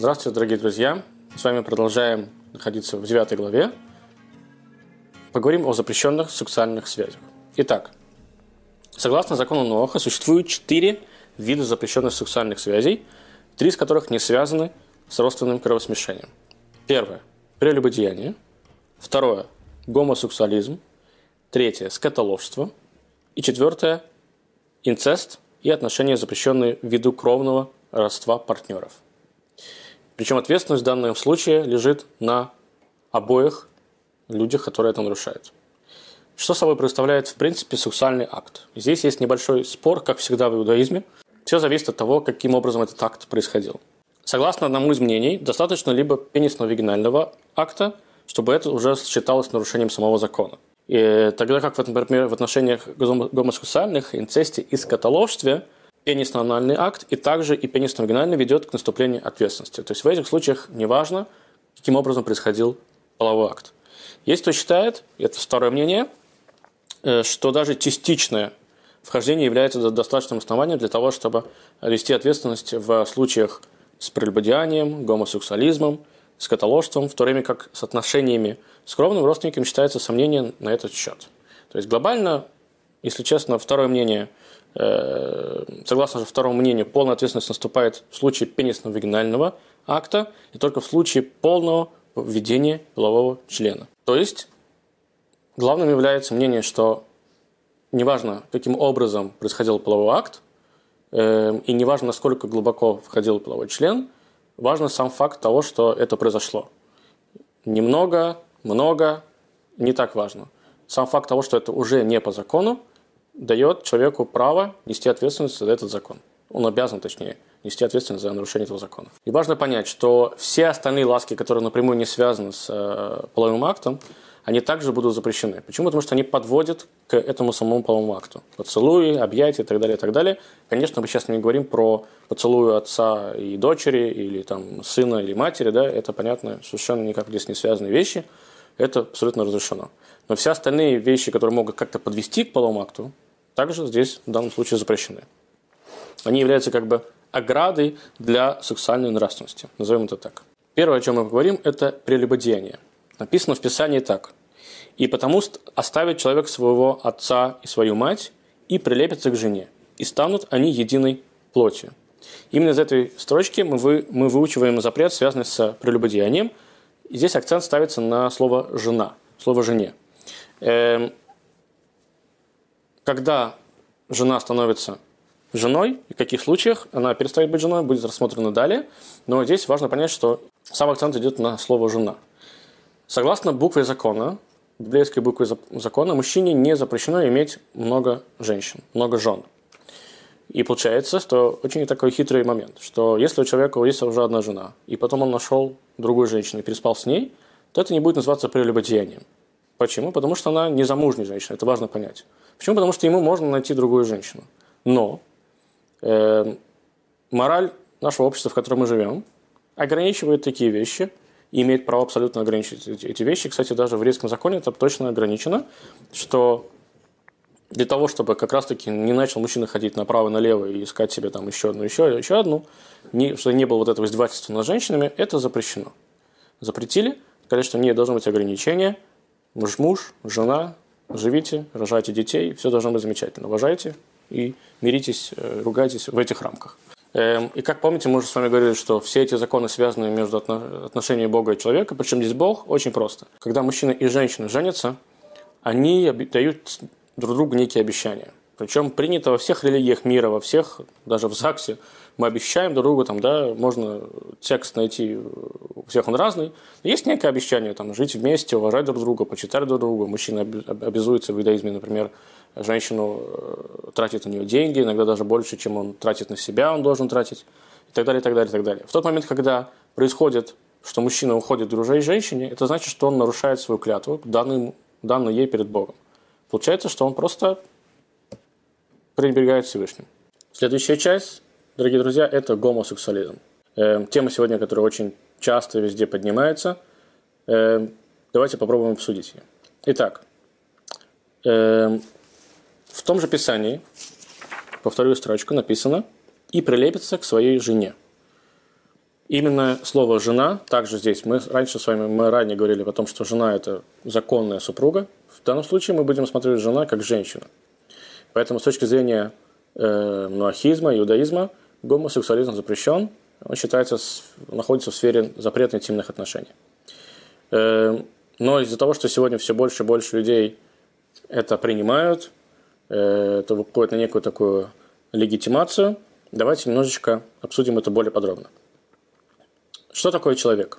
Здравствуйте, дорогие друзья. С вами продолжаем находиться в девятой главе. Поговорим о запрещенных сексуальных связях. Итак, согласно закону Ноаха, существует четыре вида запрещенных сексуальных связей, три из которых не связаны с родственным кровосмешением. Первое – прелюбодеяние. Второе – гомосексуализм. Третье – скотоложство. И четвертое – инцест и отношения, запрещенные ввиду кровного родства партнеров. Причем ответственность в данном случае лежит на обоих людях, которые это нарушают. Что собой представляет, в принципе, сексуальный акт? Здесь есть небольшой спор, как всегда в иудаизме. Все зависит от того, каким образом этот акт происходил. Согласно одному из мнений, достаточно либо пенисно-вагинального акта, чтобы это уже считалось нарушением самого закона. И тогда как, например, в отношениях гомосексуальных, инцесте и скотоложстве – пенисно-анальный акт и также и пенисно-вагинальный ведет к наступлению ответственности. То есть в этих случаях неважно, каким образом происходил половой акт. Есть кто считает, это второе мнение, э, что даже частичное вхождение является достаточным основанием для того, чтобы вести ответственность в случаях с прелюбодеянием, гомосексуализмом, скотоложством, в то время как с отношениями с кровным родственником считается сомнение на этот счет. То есть глобально, если честно, второе мнение – согласно же второму мнению, полная ответственность наступает в случае пенисно-вагинального акта и только в случае полного введения полового члена. То есть главным является мнение, что неважно, каким образом происходил половой акт, э, и неважно, насколько глубоко входил половой член, важно сам факт того, что это произошло. Немного, много, не так важно. Сам факт того, что это уже не по закону, дает человеку право нести ответственность за этот закон. Он обязан, точнее, нести ответственность за нарушение этого закона. И важно понять, что все остальные ласки, которые напрямую не связаны с э, половым актом, они также будут запрещены. Почему? Потому что они подводят к этому самому половому акту. Поцелуи, объятия и так далее, и так далее. Конечно, мы сейчас не говорим про поцелуи отца и дочери, или там сына или матери, да, это, понятно, совершенно никак здесь не связанные вещи, это абсолютно разрешено. Но все остальные вещи, которые могут как-то подвести к половому акту, также здесь в данном случае запрещены. Они являются как бы оградой для сексуальной нравственности. Назовем это так. Первое, о чем мы поговорим, это прелюбодеяние. Написано в Писании так. «И потому оставит человек своего отца и свою мать, и прилепится к жене, и станут они единой плотью». Именно из этой строчки мы, вы, мы выучиваем запрет, связанный с прелюбодеянием. Здесь акцент ставится на слово «жена», слово «жене». Эм, когда жена становится женой, и в каких случаях она перестает быть женой, будет рассмотрено далее. Но здесь важно понять, что сам акцент идет на слово «жена». Согласно букве закона, библейской букве закона, мужчине не запрещено иметь много женщин, много жен. И получается, что очень такой хитрый момент, что если у человека есть уже одна жена, и потом он нашел другую женщину и переспал с ней, то это не будет называться прелюбодеянием. Почему? Потому что она не замужняя женщина, это важно понять. Почему? Потому что ему можно найти другую женщину. Но э, мораль нашего общества, в котором мы живем, ограничивает такие вещи и имеет право абсолютно ограничить эти вещи. Кстати, даже в еврейском законе это точно ограничено, что для того, чтобы как раз-таки не начал мужчина ходить направо и искать себе там еще одну, еще, еще одну, не, что не было вот этого издевательства над женщинами, это запрещено. Запретили, сказали, что нет, должно быть ограничение, муж, муж, жена, живите, рожайте детей, все должно быть замечательно. Уважайте и миритесь, э, ругайтесь в этих рамках. Эм, и как помните, мы уже с вами говорили, что все эти законы связаны между отношениями Бога и человека. Причем здесь Бог очень просто. Когда мужчина и женщина женятся, они дают друг другу некие обещания. Причем принято во всех религиях мира, во всех, даже в ЗАГСе, мы обещаем друг другу, там, да, можно текст найти, у всех он разный. Есть некое обещание, там, жить вместе, уважать друг друга, почитать друг друга. Мужчина обязуется в иудаизме, например, женщину э, тратит на нее деньги, иногда даже больше, чем он тратит на себя, он должен тратить, и так далее, и так далее, и так далее. В тот момент, когда происходит, что мужчина уходит к другой женщине, это значит, что он нарушает свою клятву, данную, данную ей перед Богом. Получается, что он просто пренебрегает Всевышним. Следующая часть, дорогие друзья, это гомосексуализм. Э, тема сегодня, которая очень часто везде поднимается. Э, давайте попробуем обсудить ее. Итак, э, в том же Писании, по вторую строчку написано «и прилепится к своей жене». Именно слово «жена» также здесь. Мы раньше с вами, мы ранее говорили о том, что жена – это законная супруга. В данном случае мы будем смотреть жена как женщина. Поэтому с точки зрения э, нуахизма, иудаизма, гомосексуализм запрещен. Он считается, находится в сфере запрета интимных отношений. Э, но из-за того, что сегодня все больше и больше людей это принимают, э, это выходит на некую такую легитимацию, давайте немножечко обсудим это более подробно. Что такое человек?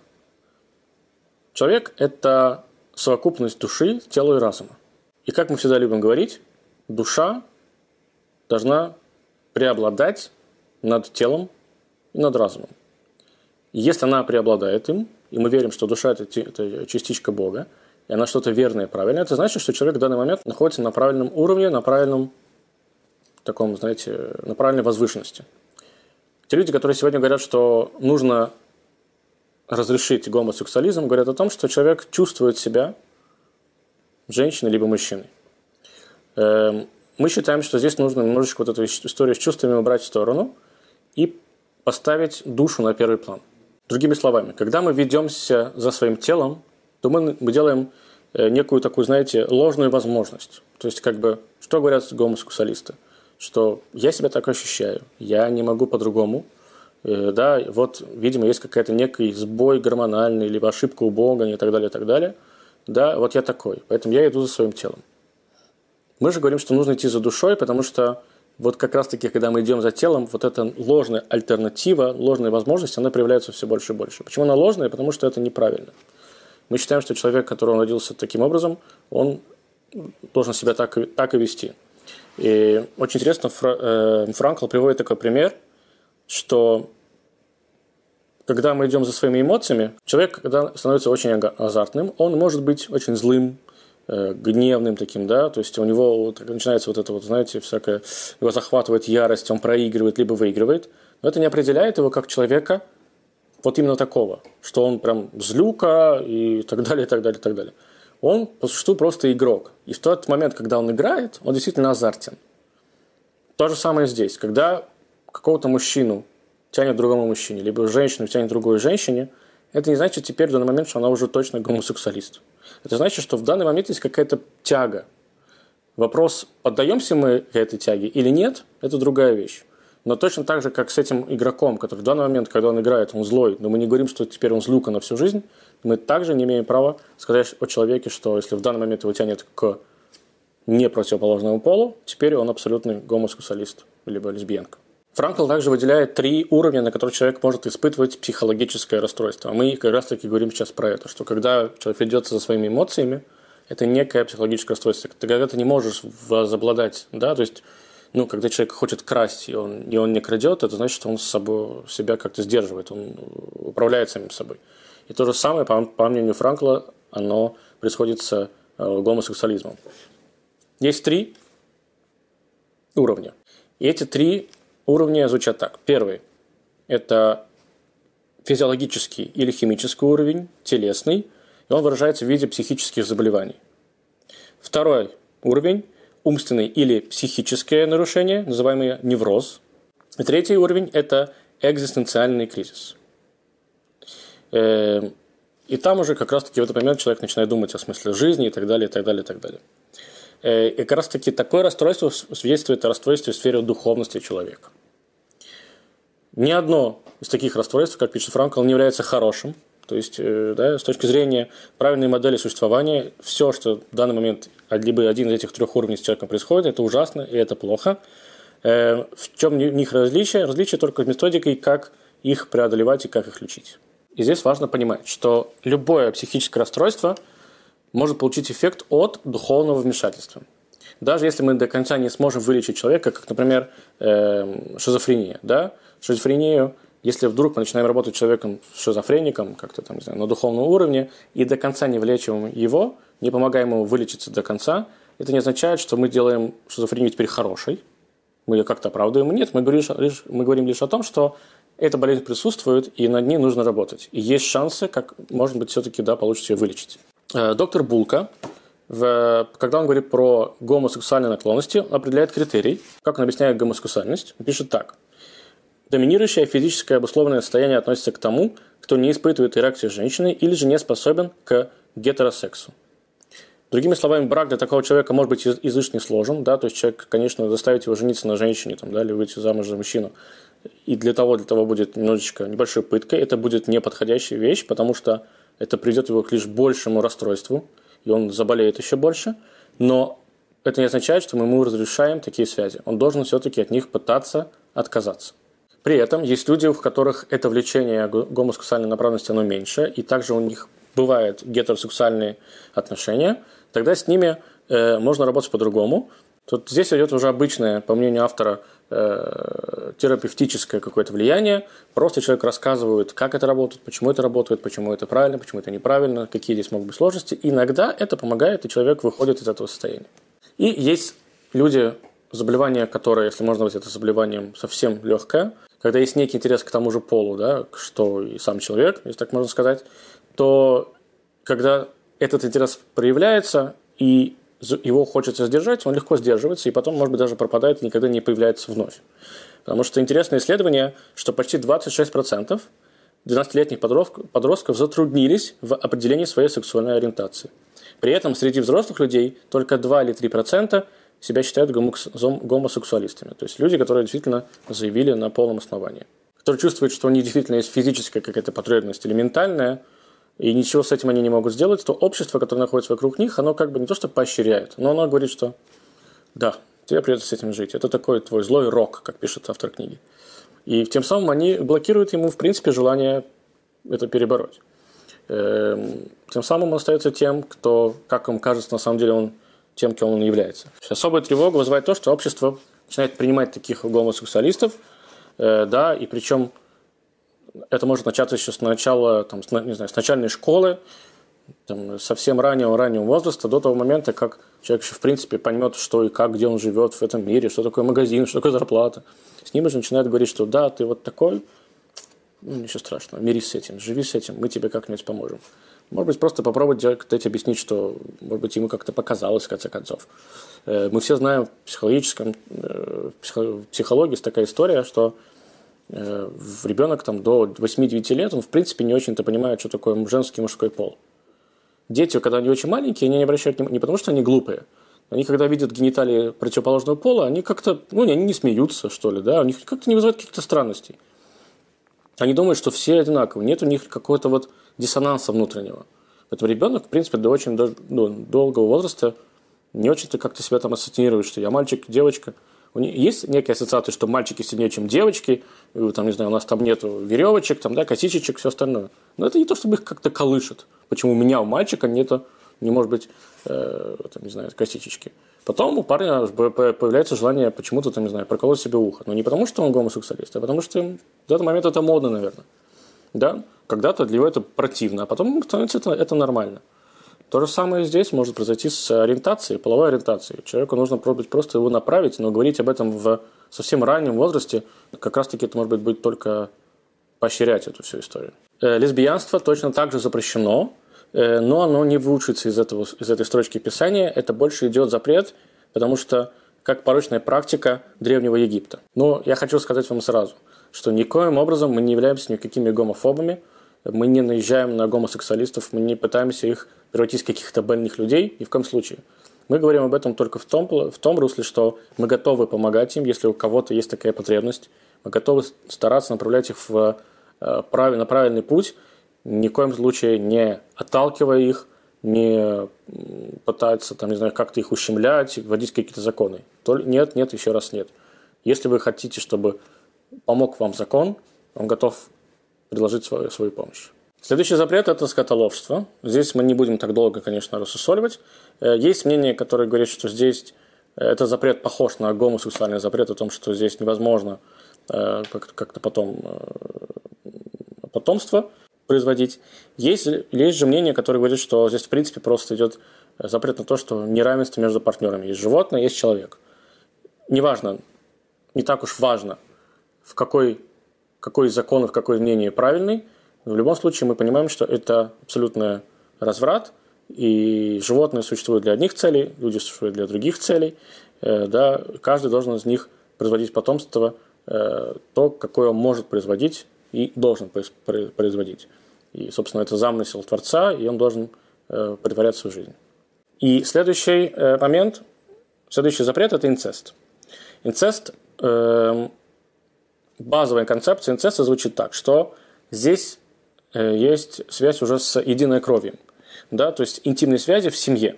Человек – это совокупность души, тела и разума. И как мы всегда любим говорить, душа должна преобладать над телом и над разумом. Если она преобладает им, и мы верим, что душа – это, это частичка Бога, и она что-то верное и правильное, это значит, что человек в данный момент находится на правильном уровне, на правильном таком, знаете, на правильной возвышенности. Те люди, которые сегодня говорят, что нужно разрешить гомосексуализм, говорят о том, что человек чувствует себя женщиной либо мужчиной. Эм, мы считаем, что здесь нужно немножечко вот эту историю с чувствами убрать в сторону и поставить душу на первый план. Другими словами, когда мы ведемся за своим телом, то мы, мы делаем э, некую такую, знаете, ложную возможность. То есть, как бы, что говорят гомосексуалисты? Что я себя так ощущаю, я не могу по-другому – да, вот, видимо, есть какая-то некий сбой гормональный, либо ошибка у Бога и так далее, и так далее. Да, вот я такой, поэтому я иду за своим телом. Мы же говорим, что нужно идти за душой, потому что вот как раз-таки, когда мы идем за телом, вот эта ложная альтернатива, ложная возможность, она проявляется все больше и больше. Почему она ложная? Потому что это неправильно. Мы считаем, что человек, который родился таким образом, он должен себя так, так и вести. И очень интересно, э, Франкл приводит такой пример – что когда мы идем за своими эмоциями, человек, когда становится очень азартным, он может быть очень злым, э, гневным таким, да, то есть у него начинается вот это вот, знаете, всякое, его захватывает ярость, он проигрывает, либо выигрывает, но это не определяет его как человека вот именно такого, что он прям злюка и так далее, и так далее, и так далее. Он по существу просто игрок. И в тот момент, когда он играет, он действительно азартен. То же самое здесь. Когда какого-то мужчину тянет другому мужчине, либо женщину тянет другой женщине, это не значит теперь в данный момент, что она уже точно гомосексуалист. Это значит, что в данный момент есть какая-то тяга. Вопрос, поддаемся мы этой тяге или нет, это другая вещь. Но точно так же, как с этим игроком, который в данный момент, когда он играет, он злой, но мы не говорим, что теперь он злюка на всю жизнь, мы также не имеем права сказать о человеке, что если в данный момент его тянет к не противоположному полу, теперь он абсолютный гомосексуалист, либо лесбиянка. Франкл также выделяет три уровня, на которые человек может испытывать психологическое расстройство. А мы как раз таки говорим сейчас про это, что когда человек ведется за своими эмоциями, это некое психологическое расстройство. Ты когда ты не можешь возобладать, да, то есть, ну, когда человек хочет красть, и он, и он не крадет, это значит, что он с собой, себя как-то сдерживает, он управляет самим собой. И то же самое, по, по мнению Франкла, оно происходит с э, гомосексуализмом. Есть три уровня. И эти три уровни звучат так. Первый – это физиологический или химический уровень, телесный, и он выражается в виде психических заболеваний. Второй уровень – умственный или психическое нарушение, называемый невроз. И третий уровень – это экзистенциальный кризис. Эм, и там уже как раз-таки в этот момент человек начинает думать о смысле жизни и так далее, и так далее, и так далее. Э, и как раз-таки такое расстройство свидетельствует о расстройстве в сфере духовности человека. Ни одно из таких расстройств, как пишет Франкл, не является хорошим. То есть, э, да, с точки зрения правильной модели существования, все, что в данный момент либо один из этих трех уровней с человеком происходит, это ужасно и это плохо. Э, в чем у них различие? Различие только в методике, как их преодолевать и как их лечить. И здесь важно понимать, что любое психическое расстройство может получить эффект от духовного вмешательства. Даже если мы до конца не сможем вылечить человека, как, например, э, шизофрения, да, шизофрению, если вдруг мы начинаем работать с человеком, с шизофреником, как-то там, не знаю, на духовном уровне, и до конца не влечиваем его, не помогаем ему вылечиться до конца, это не означает, что мы делаем шизофрению теперь хорошей, мы ее как-то оправдываем. Нет, мы говорим, лишь, мы говорим лишь о том, что эта болезнь присутствует, и над ней нужно работать. И есть шансы, как, может быть, все-таки, да, получится ее вылечить. Э, доктор Булка, в, когда он говорит про гомосексуальные наклонности, он определяет критерий. Как он объясняет гомосексуальность? Он пишет так. Доминирующее физическое обусловленное состояние относится к тому, кто не испытывает эрекции с женщиной или же не способен к гетеросексу. Другими словами, брак для такого человека может быть излишне сложен, да, то есть человек, конечно, заставить его жениться на женщине, там, да, или выйти замуж за мужчину, и для того, для того будет немножечко небольшой пыткой, это будет неподходящая вещь, потому что это приведет его к лишь большему расстройству, и он заболеет еще больше, но это не означает, что мы ему разрешаем такие связи. Он должен все-таки от них пытаться отказаться. При этом есть люди, у которых это влечение гомосексуальной направленности оно меньше, и также у них бывают гетеросексуальные отношения, тогда с ними э, можно работать по-другому. Тут здесь идет уже обычное, по мнению автора, терапевтическое какое-то влияние. Просто человек рассказывает, как это работает, почему это работает, почему это правильно, почему это неправильно, какие здесь могут быть сложности. Иногда это помогает, и человек выходит из этого состояния. И есть люди, заболевание, которое, если можно назвать это заболеванием, совсем легкое, когда есть некий интерес к тому же полу, да, что и сам человек, если так можно сказать, то когда этот интерес проявляется и его хочется сдержать, он легко сдерживается и потом, может быть, даже пропадает и никогда не появляется вновь. Потому что интересное исследование, что почти 26% 12-летних подростков, затруднились в определении своей сексуальной ориентации. При этом среди взрослых людей только 2 или 3% себя считают гомосексуалистами. То есть люди, которые действительно заявили на полном основании. Которые чувствуют, что у них действительно есть физическая какая-то потребность или ментальная, и ничего с этим они не могут сделать, то общество, которое находится вокруг них, оно как бы не то что поощряет, но оно говорит, что да, тебе придется с этим жить. Это такой твой злой рок, как пишет автор книги. И тем самым они блокируют ему, в принципе, желание это перебороть. Эм, тем самым он остается тем, кто, как ему кажется, на самом деле он тем, кем он является. Особая тревога вызывает то, что общество начинает принимать таких гомосексуалистов, э, да, и причем это может начаться еще с начала, там, с, не знаю, с начальной школы, там, совсем раннего, раннего возраста, до того момента, как человек еще, в принципе, поймет, что и как, где он живет в этом мире, что такое магазин, что такое зарплата. С ним уже начинает говорить, что да, ты вот такой, ну, ничего страшного, мирись с этим, живи с этим, мы тебе как-нибудь поможем. Может быть, просто попробовать дать объяснить, что, может быть, ему как-то показалось, в конце концов. Э, мы все знаем в психологическом, э, в психологии есть такая история, что ребенок там до 8-9 лет, он в принципе не очень-то понимает, что такое женский мужской пол. Дети, когда они очень маленькие, они не обращают внимания, не потому что они глупые, они, когда видят гениталии противоположного пола, они как-то, ну, они не смеются, что ли, да, у них как-то не вызывает каких-то странностей. Они думают, что все одинаковые, нет у них какого-то вот диссонанса внутреннего. Поэтому ребенок, в принципе, до очень ну, долгого возраста не очень-то как-то себя там ассоциирует, что я мальчик, девочка. Есть некие ассоциации, что мальчики сильнее, чем девочки, и, там, не знаю, у нас там нету веревочек, там, да, косичечек, все остальное. Но это не то, чтобы их как-то колышет. Почему у меня, у мальчика, нету, не может быть, э, там, не знаю, косичечки. Потом у парня появляется желание почему-то, там, не знаю, проколоть себе ухо. Но не потому, что он гомосексуалист, а потому что в этот момент это модно, наверное. Да? Когда-то для него это противно, а потом становится это, это нормально. То же самое здесь может произойти с ориентацией, половой ориентацией. Человеку нужно пробовать просто его направить, но говорить об этом в совсем раннем возрасте, как раз-таки это может быть будет только поощрять эту всю историю. Э, лесбиянство точно так же запрещено, э, но оно не выучится из, этого, из этой строчки писания. Это больше идет запрет, потому что как порочная практика Древнего Египта. Но я хочу сказать вам сразу, что никоим образом мы не являемся никакими гомофобами, мы не наезжаем на гомосексуалистов, мы не пытаемся их превратить в каких-то больных людей, ни в коем случае. Мы говорим об этом только в том, в том русле, что мы готовы помогать им, если у кого-то есть такая потребность. Мы готовы стараться направлять их в, э, на правильный путь, ни в коем случае не отталкивая их, не пытаться, там, не знаю, как-то их ущемлять, вводить какие-то законы. Нет, нет, еще раз нет. Если вы хотите, чтобы помог вам закон, он готов предложить свою, свою помощь. Следующий запрет – это скотоловство. Здесь мы не будем так долго, конечно, рассусоливать. Э, есть мнение, которое говорит, что здесь э, этот запрет похож на гомосексуальный запрет о том, что здесь невозможно э, как-то потом потомство производить. Есть, есть же мнение, которое говорит, что здесь в принципе просто идет запрет на то, что неравенство между партнерами. Есть животное, есть человек. Неважно, не так уж важно, в какой какой из законов, какое мнение правильный. В любом случае мы понимаем, что это абсолютно разврат, и животные существуют для одних целей, люди существуют для других целей. Э, да, каждый должен из них производить потомство э, то, какое он может производить и должен производить. И, собственно, это замысел Творца, и он должен э, притворяться в жизнь. И следующий момент, следующий запрет – это инцест. Инцест, э, базовая концепция инцеста звучит так, что здесь есть связь уже с единой кровью. Да, то есть интимные связи в семье.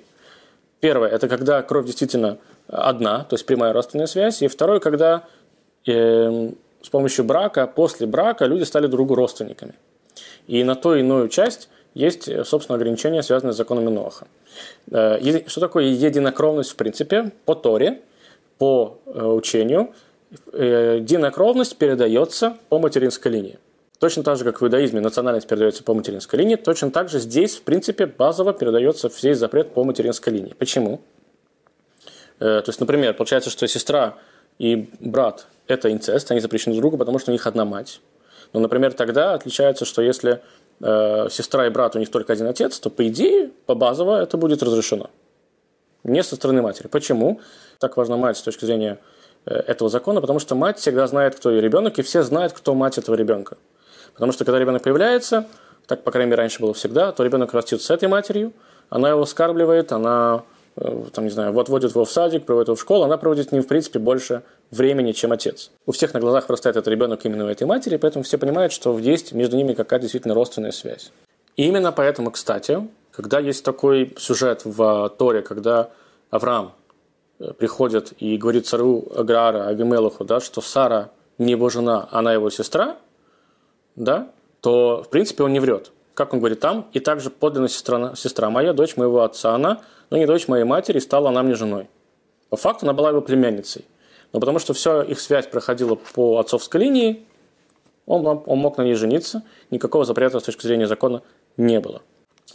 Первое – это когда кровь действительно одна, то есть прямая родственная связь. И второе, когда э, с помощью брака, после брака люди стали другу родственниками. И на ту иную часть есть, собственно, ограничения, связанные с законами Ноаха. Э, что такое единокровность в принципе? По Торе, по э, учению, э, единокровность передается по материнской линии. Точно так же, как в иудаизме национальность передается по материнской линии, точно так же здесь, в принципе, базово передается весь запрет по материнской линии. Почему? То есть, например, получается, что сестра и брат – это инцест, они запрещены друг другу, потому что у них одна мать. Но, например, тогда отличается, что если э, сестра и брат, у них только один отец, то по идее, по базово это будет разрешено. Не со стороны матери. Почему? Так важна мать с точки зрения э, этого закона, потому что мать всегда знает, кто ее ребенок, и все знают, кто мать этого ребенка. Потому что когда ребенок появляется, так, по крайней мере, раньше было всегда, то ребенок растет с этой матерью, она его скармливает, она Э, там, не знаю, вот водит его в садик, проводит его в школу, она проводит с ним, в принципе, больше времени, чем отец. У всех на глазах вырастает этот ребенок именно у этой матери, поэтому все понимают, что есть между ними какая-то действительно родственная связь. И именно поэтому, кстати, когда есть такой сюжет в Торе, когда Авраам э, приходит и говорит царю Аграра, Авимелуху, да, что Сара не его жена, она его сестра, да, то, в принципе, он не врет. Как он говорит там, и также подлинная сестра, сестра моя, дочь моего отца, она – но не дочь моей матери, стала она мне женой. По факту она была его племянницей. Но потому что вся их связь проходила по отцовской линии, он, он мог на ней жениться, никакого запрета с точки зрения закона не было.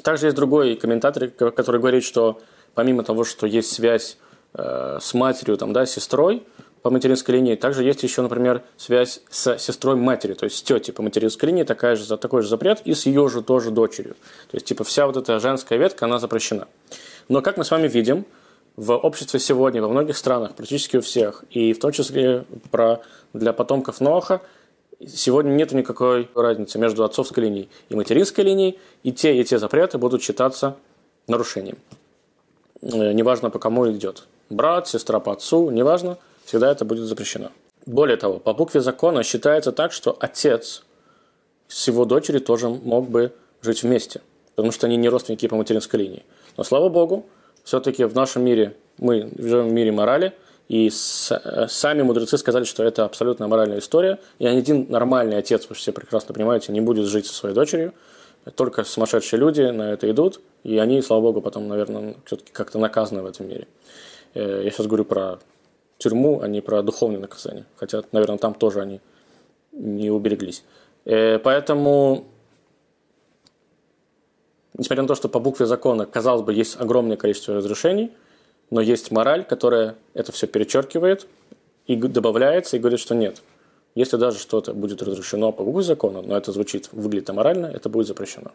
Также есть другой комментатор, который говорит, что помимо того, что есть связь э, с матерью, там, да, с сестрой по материнской линии, также есть еще, например, связь с сестрой матери, то есть с тетей по материнской линии, такая же, такой же запрет, и с ее же тоже дочерью. То есть, типа, вся вот эта женская ветка, она запрещена. Но, как мы с вами видим, в обществе сегодня, во многих странах, практически у всех, и в том числе про, для потомков Ноаха, сегодня нет никакой разницы между отцовской линией и материнской линией, и те, и те запреты будут считаться нарушением. Э, неважно, по кому идет. Брат, сестра по отцу, неважно, всегда это будет запрещено. Более того, по букве закона считается так, что отец с его дочерью тоже мог бы жить вместе, потому что они не родственники по материнской линии. Но слава богу, все-таки в нашем мире мы живем в мире морали, и с, э, сами мудрецы сказали, что это абсолютно моральная история, и ни один нормальный отец, вы все прекрасно понимаете, не будет жить со своей дочерью, только сумасшедшие люди на это идут, и они, слава богу, потом, наверное, все-таки как-то наказаны в этом мире. Э, я сейчас говорю про тюрьму, а не про духовное наказание, хотя, наверное, там тоже они не убереглись. Э, поэтому несмотря на то, что по букве закона, казалось бы, есть огромное количество разрешений, но есть мораль, которая это все перечеркивает и добавляется, и говорит, что нет. Если даже что-то будет разрешено по букве закона, но это звучит, выглядит аморально, это будет запрещено.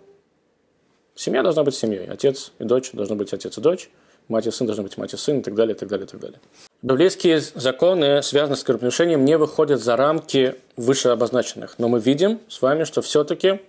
Семья должна быть семьей. Отец и дочь должны быть отец и дочь. Мать и сын должны быть мать и сын, и так далее, и так далее, и так далее. Библейские законы, связанные с корпоративным не выходят за рамки выше обозначенных. Но мы видим с вами, что все-таки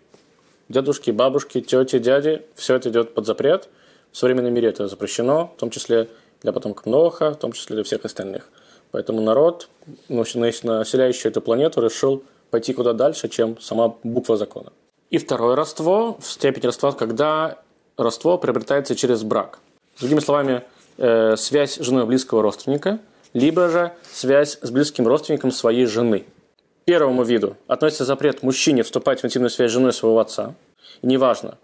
дедушки, бабушки, тети, дяди, все это идет под запрет. В современном мире это запрещено, в том числе для потомков Ноха, в том числе для всех остальных. Поэтому народ, населяющий эту планету, решил пойти куда дальше, чем сама буква закона. И второе родство, в степени родства, когда родство приобретается через брак. Другими словами, э, связь с женой близкого родственника, либо же связь с близким родственником своей жены – первому виду относится запрет мужчине вступать в интимную связь с женой своего отца. Неважно,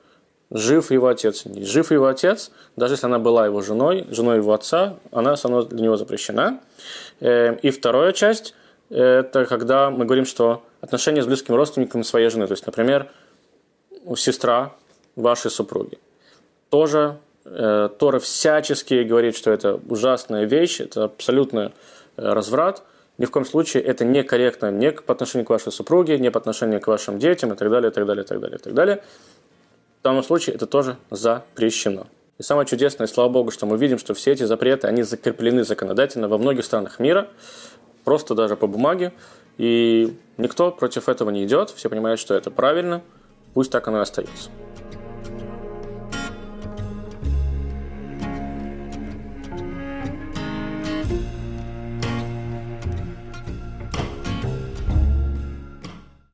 жив его отец или не жив его отец, даже если она была его женой, женой его отца, она все равно для него запрещена. Э, и вторая часть – это когда мы говорим, что отношения с близким родственником своей жены, то есть, например, сестра вашей супруги, тоже Тора всячески говорит, что это ужасная вещь, это абсолютно э, разврат – ни в коем случае это некорректно не по отношению к вашей супруге, не по отношению к вашим детям и так далее, и так далее, и так далее, и так далее. В данном случае это тоже запрещено. И самое чудесное, слава богу, что мы видим, что все эти запреты, они закреплены законодательно во многих странах мира, просто даже по бумаге. И никто против этого не идет, все понимают, что это правильно, пусть так оно и остается.